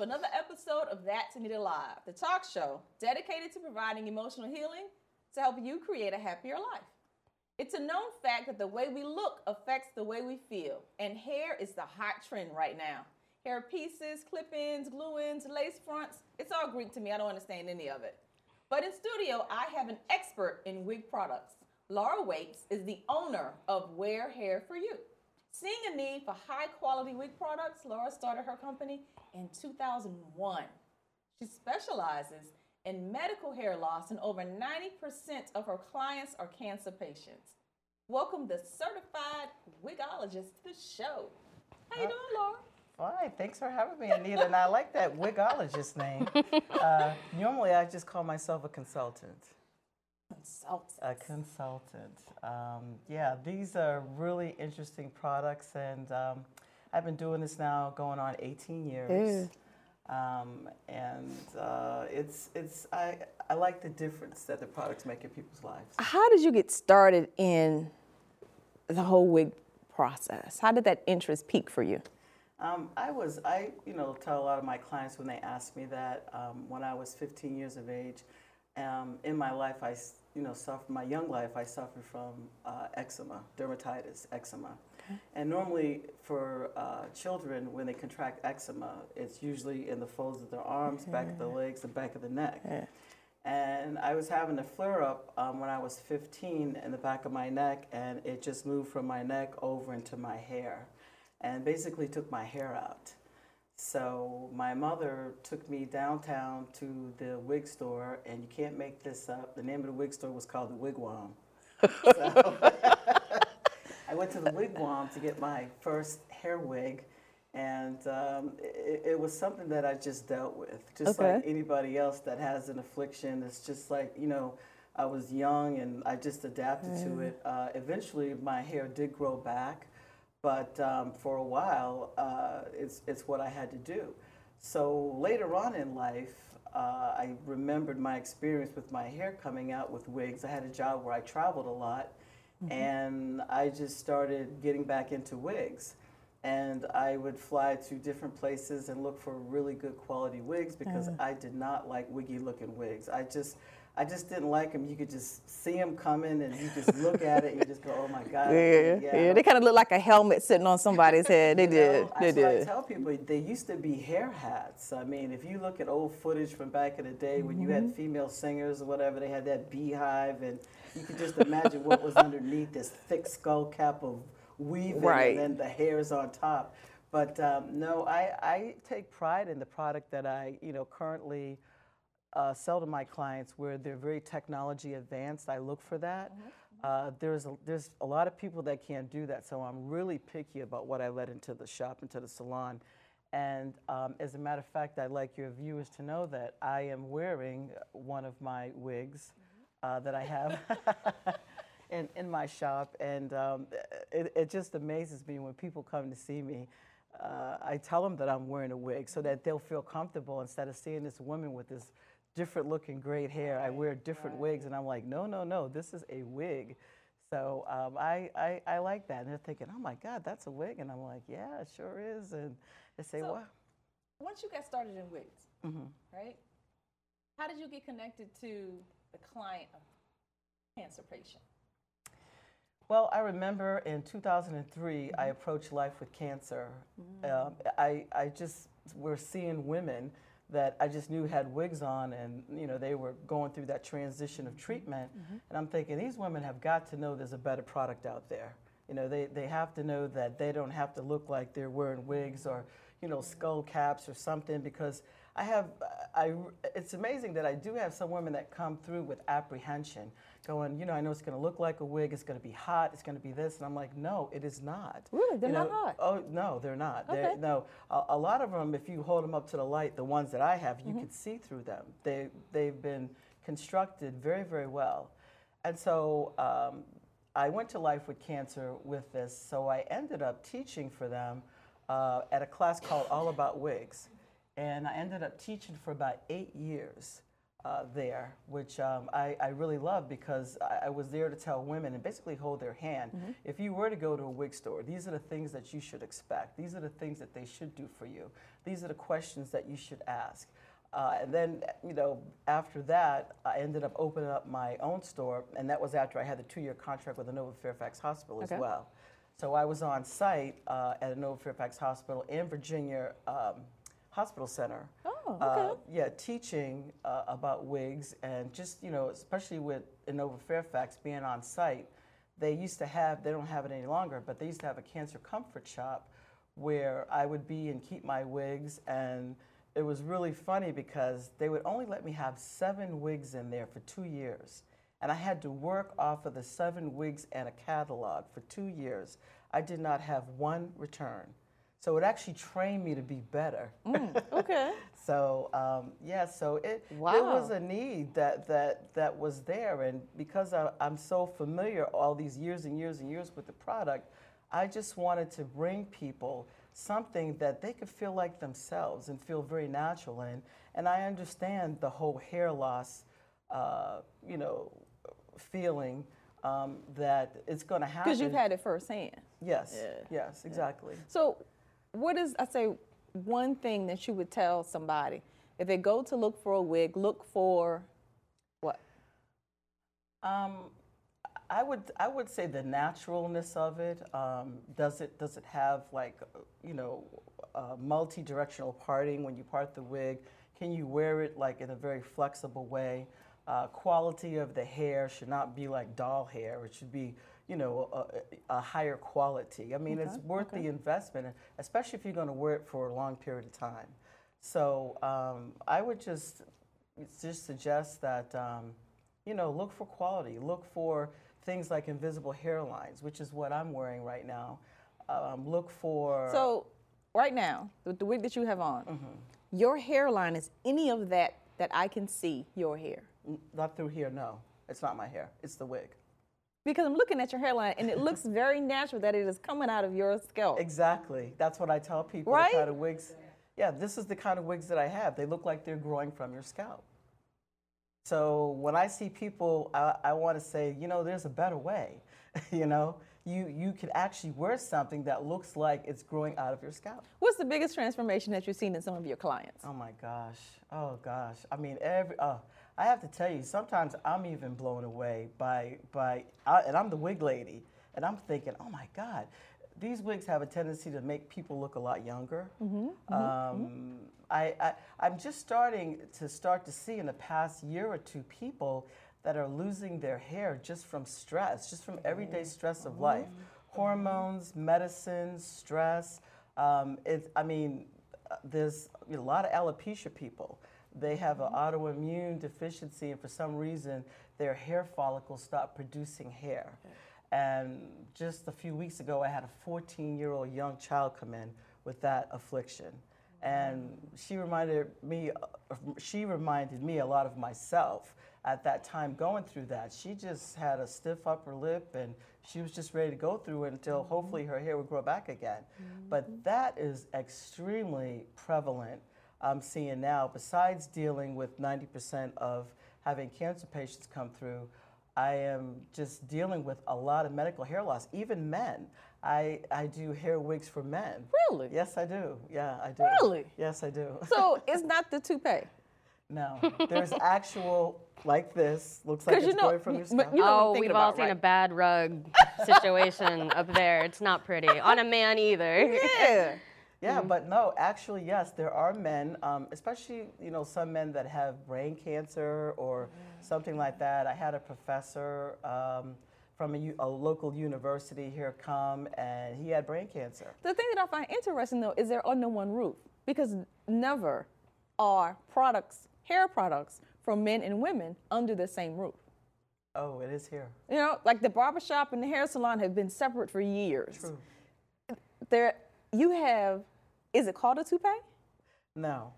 to another episode of That That's Anita Live, the talk show dedicated to providing emotional healing to help you create a happier life. It's a known fact that the way we look affects the way we feel, and hair is the hot trend right now. Hair pieces, clip ins, glue ins, lace fronts, it's all Greek to me. I don't understand any of it. But in studio, I have an expert in wig products. Laura Waits is the owner of Wear Hair for You. Seeing a need for high quality wig products, Laura started her company in 2001. She specializes in medical hair loss, and over 90% of her clients are cancer patients. Welcome the certified wigologist to the show. How you doing, Laura? Fine, thanks for having me, Anita. and I like that wigologist name. Uh, normally, I just call myself a consultant. Consultant. A consultant. Um, yeah, these are really interesting products, and um, I've been doing this now going on 18 years. Um, and uh, it's it's I I like the difference that the products make in people's lives. How did you get started in the whole wig process? How did that interest peak for you? Um, I was I you know tell a lot of my clients when they ask me that um, when I was 15 years of age, um, in my life I s- you know suffered my young life I suffered from uh, eczema, dermatitis, eczema. Okay. And normally for uh, children, when they contract eczema, it's usually in the folds of their arms, back of the legs, the back of the neck. And I was having a flare up um, when I was 15 in the back of my neck, and it just moved from my neck over into my hair and basically took my hair out. So my mother took me downtown to the wig store, and you can't make this up. The name of the wig store was called the Wigwam. So I went to the Wigwam to get my first hair wig, and um, it, it was something that I just dealt with, just like anybody else that has an affliction. It's just like you know, I was young and I just adapted to it. Uh, eventually, my hair did grow back, but um, for a while, uh, it's it's what I had to do. So later on in life, uh, I remembered my experience with my hair coming out with wigs. I had a job where I traveled a lot, and I just started getting back into wigs. And I would fly to different places and look for really good quality wigs because I did not like wiggy looking wigs. I just, I just didn't like them. You could just see them coming, and you just look at it, and you just go, "Oh my God!" Yeah, yeah. They kind of look like a helmet sitting on somebody's head. They You did. know, They what I did. tell people they used to be hair hats. I mean, if you look at old footage from back in the day when you Mm-hmm. had female singers or whatever, they had that beehive, and you could just imagine what was underneath this thick skull cap of weaving, Right. and then the hairs on top. But um, no, I, I take pride in the product that I, you know, currently uh, sell to my clients where they're very technology advanced. I look for that. Uh, there's a, there's a lot of people that can't do that, so I'm really picky about what I let into the shop, into the salon. And um, as a matter of fact, I'd like your viewers to know that I am wearing one of my wigs uh, that I have in, in my shop, and um, it, it just amazes me when people come to see me. Uh, I tell them that I'm wearing a wig so that they'll feel comfortable instead of seeing this woman with this different looking great hair. I wear different wigs, and I'm like, no, no, no, this is a wig. So um, I, I, I like that. And they're thinking, oh my God, that's a wig. And I'm like, yeah, it sure is. And they say, So- wow. Once you got started in wigs, right? How did you get connected to the client of cancer patient? Well, I remember in 2003, I approached Life with Cancer. Um, I, I just were seeing women that I just knew had wigs on, and you know they were going through that transition of treatment. Mm-hmm. And I'm thinking these women have got to know there's a better product out there. You know, they, they have to know that they don't have to look like they're wearing wigs or you know skull caps or something because I have I it's amazing that I do have some women that come through with apprehension going you know I know it's going to look like a wig it's going to be hot it's going to be this and I'm like no it is not Really? They're You not know, hot? oh no they're not They're- Okay. no a, a lot of them if you hold them up to the light the ones that I have you can see through them they they've been constructed very very well and so um, I went to Life with Cancer with this, so I ended up teaching for them uh, at a class called All About Wigs. And I ended up teaching for about eight years uh, there, which um, I, I really love because I, I was there to tell women and basically hold their hand. If you were to go to a wig store, these are the things that you should expect. These are the things that they should do for you. These are the questions that you should ask. Uh, and then, you know, after that, I ended up opening up my own store, and that was after I had the two-year contract with the Inova Fairfax Hospital Okay. as well. So I was on site uh, at Inova Fairfax Hospital in Virginia um, Hospital Center. Oh, Uh, yeah, teaching uh, about wigs and just you know, especially with Inova Fairfax being on site, they used to have. They don't have it any longer, but they used to have a cancer comfort shop where I would be and keep my wigs and. It was really funny because they would only let me have seven wigs in there for two years. And I had to work off of the seven wigs and a catalog for two years. I did not have one return. So it actually trained me to be better. Okay. So um, yeah, so it Wow. was a need that that that was there, and because I, I'm so familiar all these years and years and years with the product, I just wanted to bring people something that they could feel like themselves and feel very natural in. And I understand the whole hair loss, uh, you know, feeling um, that it's going to happen. Because you've had it firsthand. yes, Yeah. yes, exactly. So, what is, I say, one thing that you would tell somebody if they go to look for a wig, look for what? Um, I would I would say the naturalness of it. Um, does it does it have like you know multi-directional parting when you part the wig? Can you wear it like in a very flexible way? Uh, quality of the hair should not be like doll hair. It should be you know a, a higher quality. I mean, it's worth the investment, especially if you're going to wear it for a long period of time. So um, I would just just suggest that um, you know look for quality, look for things like invisible hairlines, which is what I'm wearing right now. Um, look for So, right now, with the wig that you have on, Mm-hmm. your hairline is any of that that I can see your hair? Not through here. No, it's not my hair. It's the wig. Because I'm looking at your hairline and it looks very natural that it is coming out of your scalp. Exactly. That's what I tell people. Right? The kind of wigs. Yeah, this is the kind of wigs that I have. They look like they're growing from your scalp. So when I see people, I, I want to say, you know, there's a better way. you know, you you can actually wear something that looks like it's growing out of your scalp. What's the biggest transformation that you've seen in some of your clients? Oh my gosh. Oh gosh. I mean, every. Oh, I have to tell you, sometimes I'm even blown away by by, I, and I'm the wig lady, and I'm thinking, oh my God, these wigs have a tendency to make people look a lot younger. um, I, I I'm just starting to start to see in the past year or two people that are losing their hair just from stress, just from everyday stress of life, hormones, medicines, stress. Um, it's, I mean, uh, there's a lot of alopecia people. They have an autoimmune deficiency, and for some reason, their hair follicles stop producing hair. And just a few weeks ago, I had a 14 year old young child come in with that affliction. And she reminded me, she reminded me a lot of myself at that time going through that. She just had a stiff upper lip and she was just ready to go through it until mm-hmm. hopefully her hair would grow back again. Mm-hmm. But that is extremely prevalent. I'm seeing now, besides dealing with 90% of having cancer patients come through, I am just dealing with a lot of medical hair loss, even men. I, I do hair wigs for men. Really? Yes, I do. Yeah, I do. Really? Yes, I do. So it's not the toupee. No, there's actual like this. Looks like 'Cause you it's know- going from your but scalp. you know oh, we've all about, seen a bad rug situation up there. It's not pretty on a man either. Yeah. Yeah, but no, actually, yes, there are men, um, especially you know some men that have brain cancer or something like that. I had a professor um, from a local university here come, and he had brain cancer. The thing that I find interesting though is they're under one roof because never are products, hair products from men and women under the same roof. Oh, it is here. You know, like the barbershop and the hair salon have been separate for years. True. There, you have, is it called a toupee? No,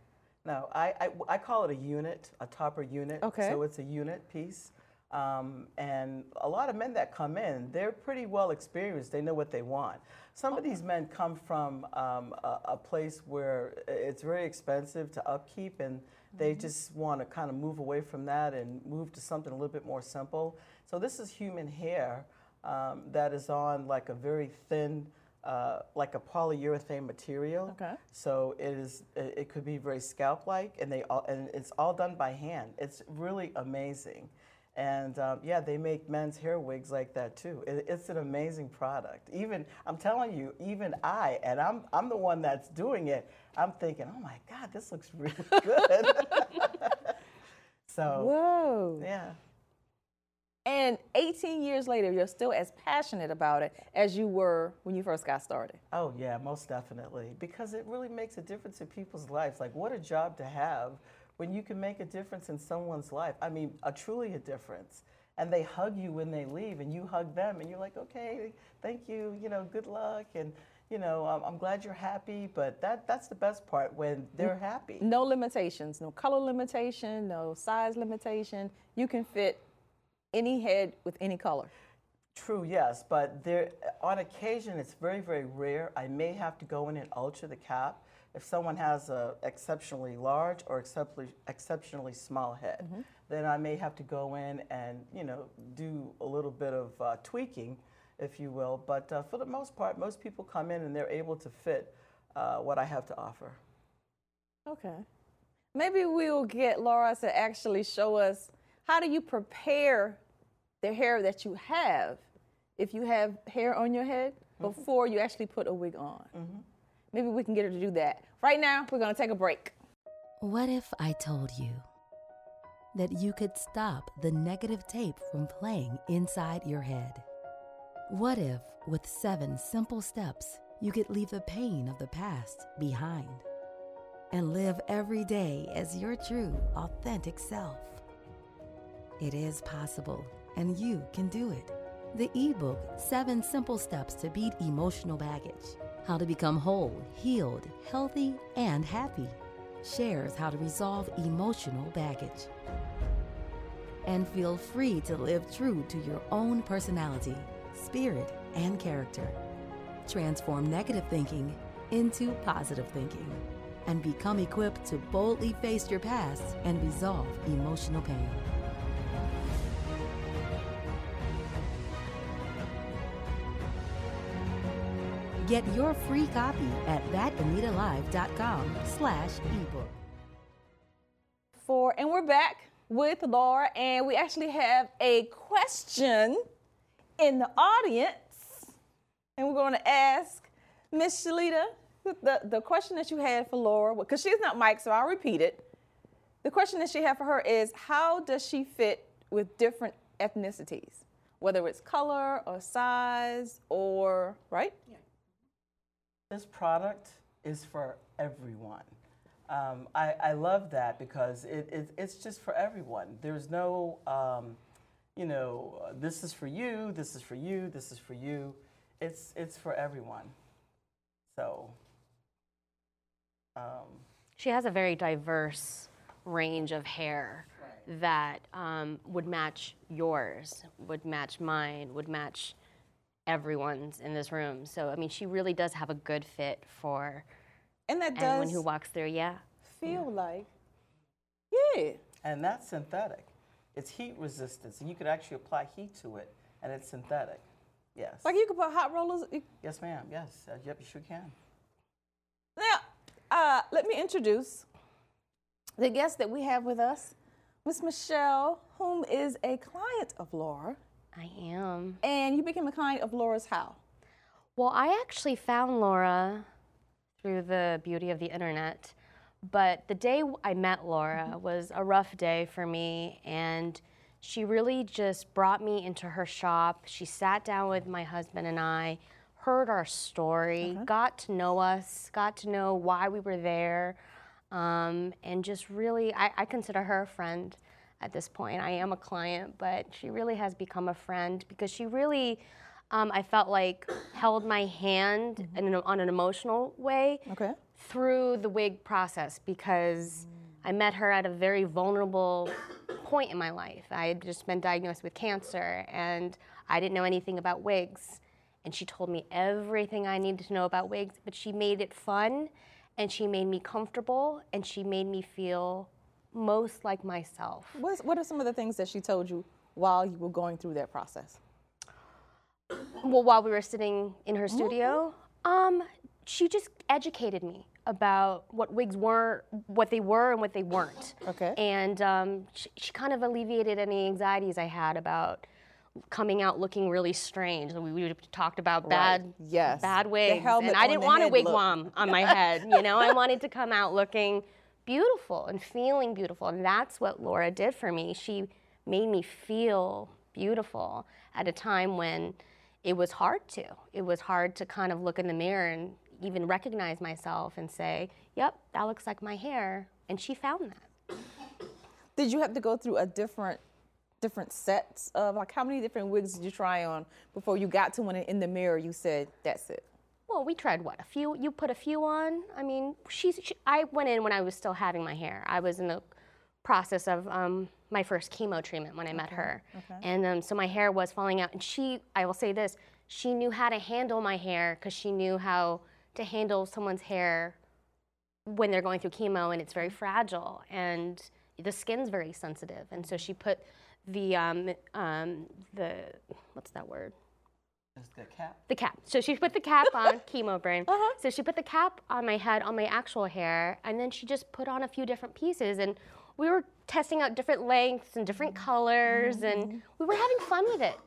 no. I, I, I call it a unit, a topper unit. Okay. So it's a unit piece. Um, and a lot of men that come in, they're pretty well experienced. They know what they want. Some of these men come from um, a, a place where it's very expensive to upkeep, and they just want to kind of move away from that and move to something a little bit more simple. So this is human hair um, that is on like a very thin, uh, like a polyurethane material. Okay. So it is. It it could be very scalp-like, and they all, and it's all done by hand. It's really amazing. And um, yeah, they make men's hair wigs like that too. It, it's an amazing product. Even I'm telling you, even I, and I'm I'm the one that's doing it. I'm thinking, oh my God, this looks really good. so Whoa. yeah. And 18 years later, you're still as passionate about it as you were when you first got started. Oh yeah, most definitely. Because it really makes a difference in people's lives. Like what a job to have when you can make a difference in someone's life. I mean, a truly a difference. And they hug you when they leave, and you hug them, and you're like, okay, thank you, you know, good luck, and you know, I'm, I'm glad you're happy. But that that's the best part when they're happy. No limitations, no color limitation, no size limitation. You can fit any head with any color. True, yes, but there on occasion it's very very rare. I may have to go in and alter the cap if someone has a exceptionally large or exceptionally exceptionally small head. Then I may have to go in and you know do a little bit of uh, tweaking, if you will. But uh, for the most part, most people come in and they're able to fit uh, what I have to offer. Okay. Maybe we'll get Laura to actually show us how do you prepare the hair that you have if you have hair on your head mm-hmm. before you actually put a wig on. Mm-hmm. Maybe we can get her to do that. Right now, we're going to take a break. What if I told you that you could stop the negative tape from playing inside your head? What if, with seven simple steps, you could leave the pain of the past behind and live every day as your true, authentic self? It is possible, and you can do it. The ebook, Seven Simple Steps to Beat Emotional Baggage How to Become Whole, Healed, Healthy, and Happy, shares how to resolve emotional baggage. And feel free to live true to your own personality, spirit, and character. Transform negative thinking into positive thinking and become equipped to boldly face your past and resolve emotional pain. Get your free copy at thatanitalive.com slash ebook. For and we're back with Laura, and we actually have a question in the audience, and we're going to ask Miss Shalita the, the question that you had for Laura, because she's not Mike, so I'll repeat it. The question that she had for her is, how does she fit with different ethnicities, whether it's color or size or right? This product is for everyone. Um, I, I love that because it, it, it's just for everyone. There's no, um, you know, uh, this is for you, this is for you, this is for you. It's, it's for everyone. So, um, She has a very diverse range of hair that um, would match yours, would match mine, would match everyone's in this room. So, I mean, she really does have a good fit for And that anyone does who walks through. Yeah. feel like, yeah. and that's synthetic. It's heat resistance, and you could actually apply heat to it, and it's synthetic. Yes. Like you could put hot rollers. yes, ma'am. Yes. Uh, yep, you sure can. Now, uh, let me introduce the guest that we have with us, Miss Michelle, whom is a client of Laura. I am. And you became a client of Laura's how? Well, I actually found Laura through the beauty of the internet. But the day I met Laura was a rough day for me, and she really just brought me into her shop. She sat down with my husband and I, heard our story, got to know us, got to know why we were there, um, and just really, I, I consider her a friend at this point. I am a client, but she really has become a friend because she really, um, I felt like, held my hand in an, on an emotional way Okay. through the wig process because I met her at a very vulnerable point in my life. I had just been diagnosed with cancer and I didn't know anything about wigs. And she told me everything I needed to know about wigs, but she made it fun and she made me comfortable and she made me feel most like myself. What's, what are some of the things that she told you while you were going through that process? Well, while we were sitting in her studio, um, she just educated me about what wigs were, what they were, and what they weren't. Okay. And um, she, she kind of alleviated any anxieties I had about coming out looking really strange. We, we talked about bad, Yes. bad wigs, and I didn't want a look. wigwam on my head. You know, I wanted to come out looking beautiful and feeling beautiful, and that's what Laura did for me. She made me feel beautiful at a time when it was hard to. It was hard to kind of look in the mirror and even recognize myself and say, "Yep, that looks like my hair." And she found that. Did you have to go through a different different sets of like how many different wigs did you try on before you got to when in the mirror you said that's it? Well, we tried what? A few. You put a few on. I mean, she's. She, I went in when I was still having my hair. I was in the process of um, my first chemo treatment when I met her, and um, so my hair was falling out. And she, I will say this, she knew how to handle my hair because she knew how to handle someone's hair when they're going through chemo and it's very fragile and the skin's very sensitive. And so she put the um, um, the what's that word? Just the cap. the cap. So she put the cap on, chemo brain. Uh-huh. So she put the cap on my head, on my actual hair, and then she just put on a few different pieces. And we were testing out different lengths and different colors, and mm-hmm. we were having fun with it.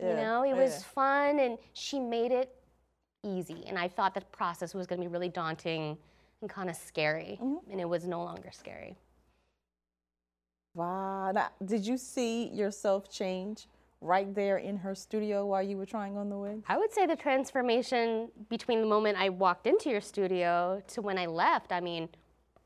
You know, it was yeah. fun, and she made it easy. And I thought the process was going to be really daunting and kind of scary, mm-hmm. and it was no longer scary. Wow. Now, did you see yourself change right there in her studio while you were trying on the wig? I would say the transformation between the moment I walked into your studio to when I left, I mean,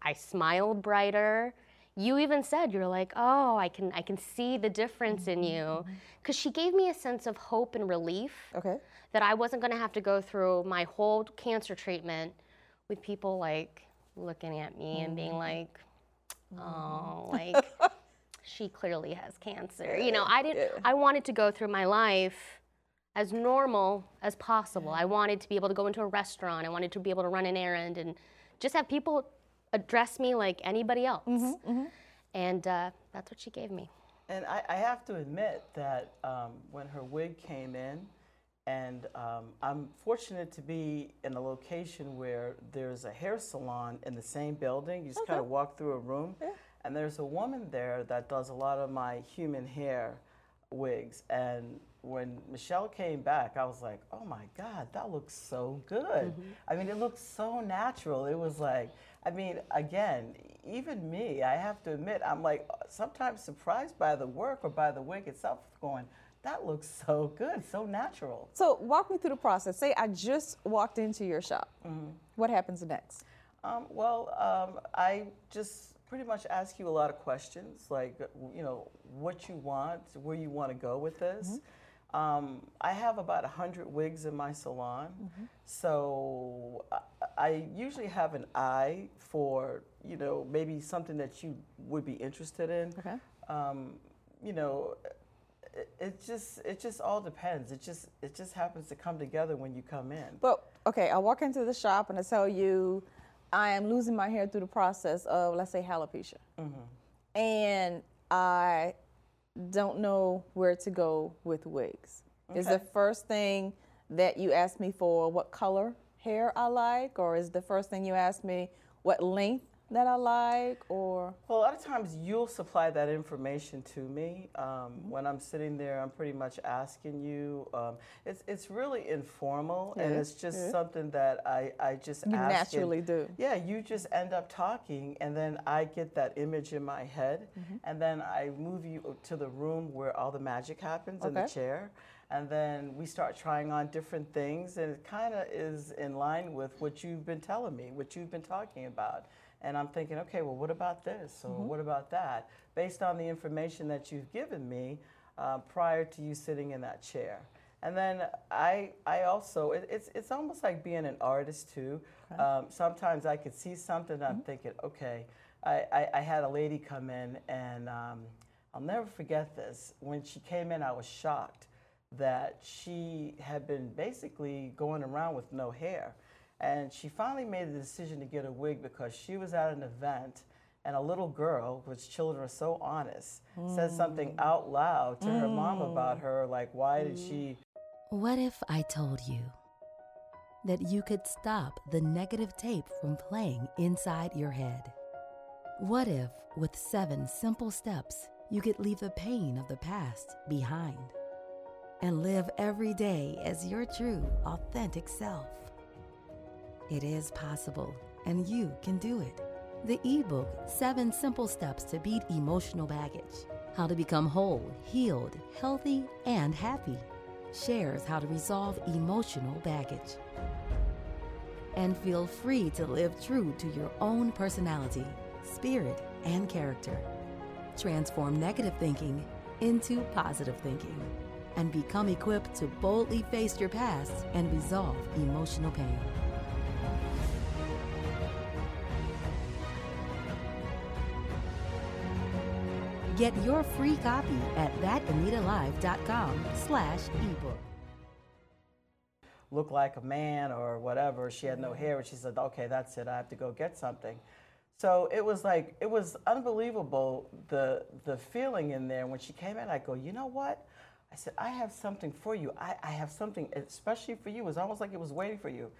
I smiled brighter. You even said you're like, "Oh, I can I can see the difference in you." Mm-hmm. Cuz she gave me a sense of hope and relief Okay. that I wasn't going to have to go through my whole cancer treatment with people like looking at me and being like, "Oh, like she clearly has cancer." You know, I didn't I wanted to go through my life as normal as possible. I wanted to be able to go into a restaurant. I wanted to be able to run an errand and just have people address me like anybody else. And uh, that's what she gave me. And I, I have to admit that um, when her wig came in, and um, I'm fortunate to be in a location where there's a hair salon in the same building. You just kind of walk through a room, and there's a woman there that does a lot of my human hair wigs. And when Michelle came back, I was like, oh my God, that looks so good. I mean, it looks so natural. It was like, I mean, again, even me, I have to admit, I'm like sometimes surprised by the work or by the wig itself, going, that looks so good, so natural. So walk me through the process. Say I just walked into your shop. What happens next? Um, well, um, I just pretty much ask you a lot of questions, like, you know, what you want, where you want to go with this. Um, I have about 100 wigs in my salon, so I, I usually have an eye for, you know, maybe something that you would be interested in. Okay. Um, you know, it, it just it just all depends. It just it just happens to come together when you come in. But okay, I walk into the shop and I tell you I am losing my hair through the process of let's say alopecia. Mm-hmm. And I don't know where to go with wigs. Is the first thing that you ask me for what color hair I like, or is the first thing you ask me what length that I like, or Well, a lot of times you'll supply that information to me. Um, when I'm sitting there, I'm pretty much asking you. Um, it's it's really informal, and it's just something that I, I just You ask and- naturally do. Yeah, you just end up talking, and then I get that image in my head, Mm-hmm. and then I move you to the room where all the magic happens in the chair. And then we start trying on different things, and it kind of is in line with what you've been telling me, what you've been talking about. And I'm thinking, okay, well, what about this? Or what about that? Based on the information that you've given me uh, prior to you sitting in that chair. And then I, I also, it, it's, it's almost like being an artist too. Um, sometimes I could see something, I'm thinking, okay, I, I, I had a lady come in and um, I'll never forget this. When she came in, I was shocked that she had been basically going around with no hair. And she finally made the decision to get a wig because she was at an event and a little girl, which children are so honest, said something hmm. out loud to her mom hmm. about her, like, why did she hmm. What if I told you that you could stop the negative tape from playing inside your head? What if, with seven simple steps, you could leave the pain of the past behind and live every day as your true, authentic self? It is possible, and you can do it. The ebook, Seven Simple Steps to Beat Emotional Baggage How to Become Whole, Healed, Healthy, and Happy, shares how to resolve emotional baggage. And feel free to live true to your own personality, spirit, and character. Transform negative thinking into positive thinking and become equipped to boldly face your past and resolve emotional pain. Get your free copy at thatanitalive.com slash ebook. look like a man or whatever. She had no hair, and she said, "Okay, that's it. I have to go get something." So it was like it was unbelievable the the feeling in there when she came in. I go, you know what? I said, I have something for you. I, I have something especially for you. It was almost like it was waiting for you.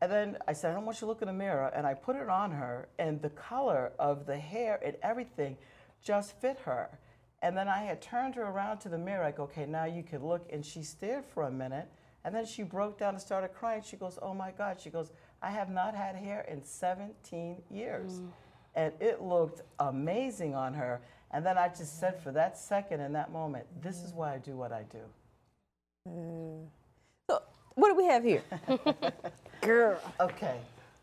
And then I said, I don't want you to look in the mirror. And I put it on her, and the color of the hair and everything just fit her. And then I had turned her around to the mirror. I go, okay, now you can look. And she stared for a minute. And then she broke down and started crying. She goes, oh my God. She goes, I have not had hair in 17 years. Mm. And it looked amazing on her. And then I just said, for that second in that moment, this is why I do what I do. Uh, so, what do we have here? Girl. Okay.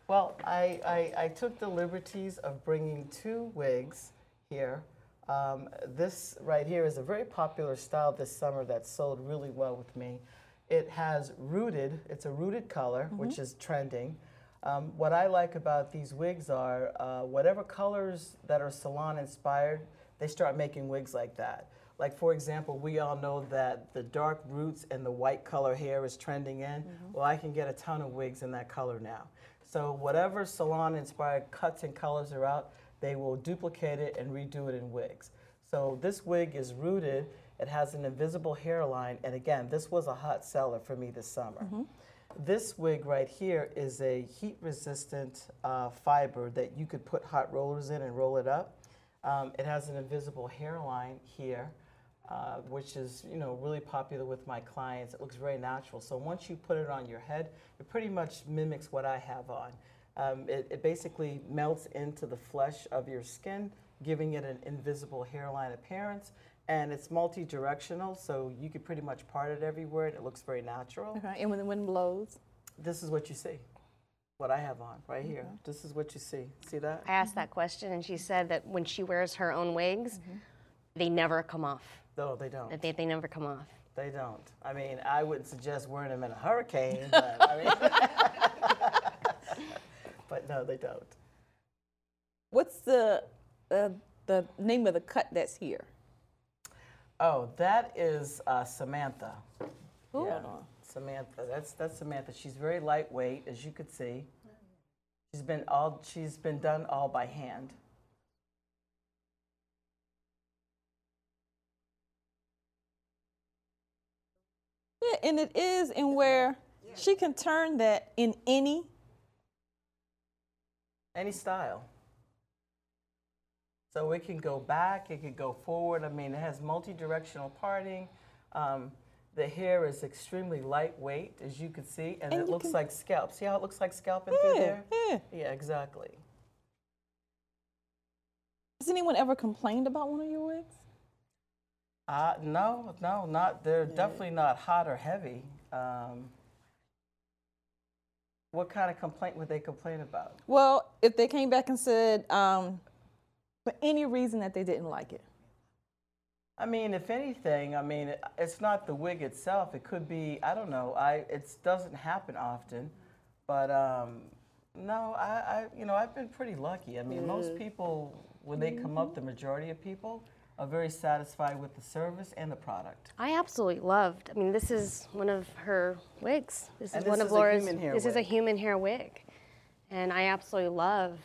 Well, I, I, I took the liberties of bringing two wigs here. Um, this right here is a very popular style this summer that sold really well with me. It has rooted, it's a rooted color, which is trending. Um, what I like about these wigs are uh, whatever colors that are salon inspired, they start making wigs like that. Like, for example, we all know that the dark roots and the white color hair is trending in. Well, I can get a ton of wigs in that color now. So, whatever salon inspired cuts and colors are out, they will duplicate it and redo it in wigs. So, this wig is rooted, it has an invisible hairline, and again, this was a hot seller for me this summer. This wig right here is a heat resistant uh, fiber that you could put hot rollers in and roll it up. Um, it has an invisible hairline here, uh, which is you know really popular with my clients. It looks very natural. So once you put it on your head, it pretty much mimics what I have on. Um, it, it basically melts into the flesh of your skin, giving it an invisible hairline appearance. And it's multi-directional, so you can pretty much part it everywhere. And it looks very natural Okay, and when the wind blows, this is what you see. What I have on right here. This is what you see. See that? I asked that question, and she said that when she wears her own wigs, they never come off. No, they don't. That they, they never come off. They don't. I mean, I wouldn't suggest wearing them in a hurricane, but I mean, but no, they don't. what's the uh, the name of the cut that's here? Oh, that is uh, Samantha. Hold Yeah. Samantha. That's that's Samantha. She's very lightweight, as you could see. She's been all. She's been done all by hand. Yeah, and it is in where she can turn that in any. Any style. So it can go back, it can go forward. I mean, it has multi-directional parting. Um, the hair is extremely lightweight, as you can see, and, And it looks can- like scalp. See how it looks like scalping through Yeah, there? yeah. Yeah, exactly. Has anyone ever complained about one of your wigs? Uh, no, no, not. They're definitely not hot or heavy. Um, what kind of complaint would they complain about? Well, if they came back and said, um, for any reason that they didn't like it. I mean, if anything, I mean, it's not the wig itself. It could be, I don't know. I it doesn't happen often, but um, no, I, I, you know, I've been pretty lucky. I mean, most people when they come up, the majority of people are very satisfied with the service and the product. I absolutely loved. I mean, this is one of her wigs. This And is one this of is a Laura's. human hair this is a wig. human hair wig, and I absolutely love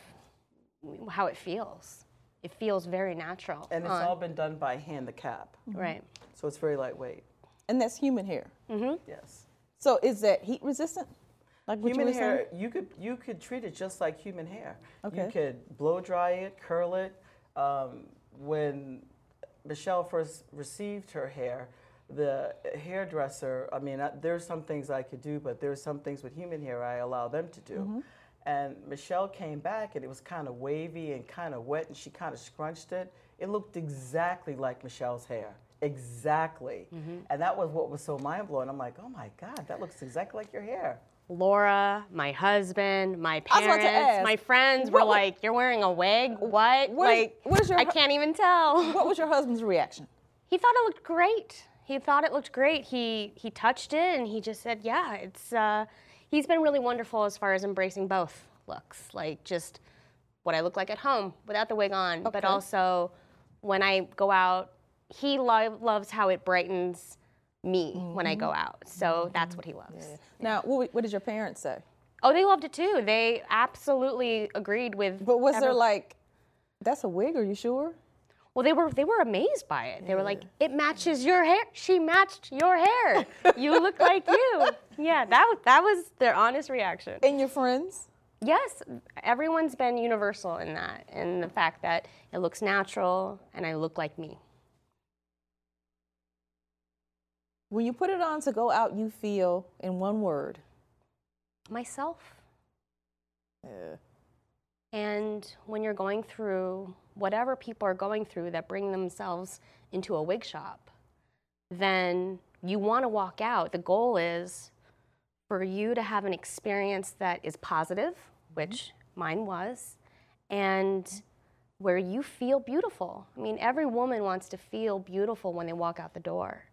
how it feels. It feels very natural. And it's on. all been done by hand, the cap. right. So it's very lightweight. And that's human hair. Mm -hmm. Yes. So is that heat resistant? Like what you Human saying? hair, you could you could treat it just like human hair. Okay. You could blow dry it, curl it. Um, when Michelle first received her hair, the hairdresser, I mean, I, there's some things I could do, but there's some things with human hair I allow them to do. Mm-hmm. And Michelle came back and it was kind of wavy and kind of wet, and she kind of scrunched it. It looked exactly like Michelle's hair. Exactly. Mm-hmm. And that was what was so mind blowing. I'm like, oh my God, that looks exactly like your hair. Laura, my husband, my I was about to parents, ask, my friends were what like, "You're wearing a wig? What? Where's- like, where's your I can't even tell." What was your husband's reaction? He thought it looked great. He thought it looked great. He he touched it and he just said, "Yeah, it's." Uh, he's been really wonderful as far as embracing both looks, like just what I look like at home without the wig on, but also when I go out. He lo- loves how it brightens me when I go mm-hmm. out. So that's what he loves. Now, what, what did your parents say? Oh, they loved it too. They absolutely agreed with. But was there every- like, that's a wig? Are you sure? Well, they were they were amazed by it. They were like, "It matches your hair. She matched your hair. you look like you." Yeah, that that was their honest reaction. And your friends? Yes, everyone's been universal in that, in the fact that it looks natural and I look like me. When you put it on to go out, you feel in one word. Myself. Yeah. And when you're going through whatever people are going through that bring themselves into a wig shop, then you want to walk out. The goal is for you to have an experience that is positive, mm-hmm. which mine was, and where you feel beautiful. I mean, every woman wants to feel beautiful when they walk out the door.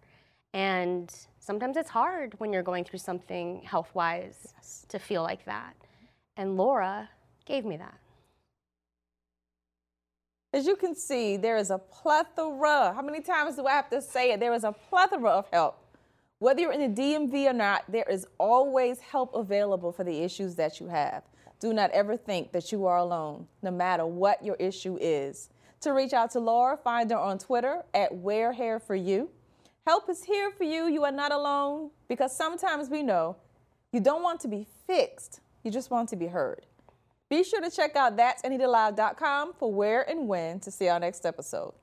And sometimes it's hard when you're going through something health wise to feel like that. And Laura gave me that. As you can see, there is a plethora. How many times do I have to say it? There is a plethora of help. Whether you're in the DMV or not, there is always help available for the issues that you have. Do not ever think that you are alone, no matter what your issue is. To reach out to Laura, find her on Twitter at Wear Hair for You. Help is here for you. You are not alone because sometimes we know you don't want to be fixed, you just want to be heard. Be sure to check out that'sanitalive.com for where and when to see our next episode.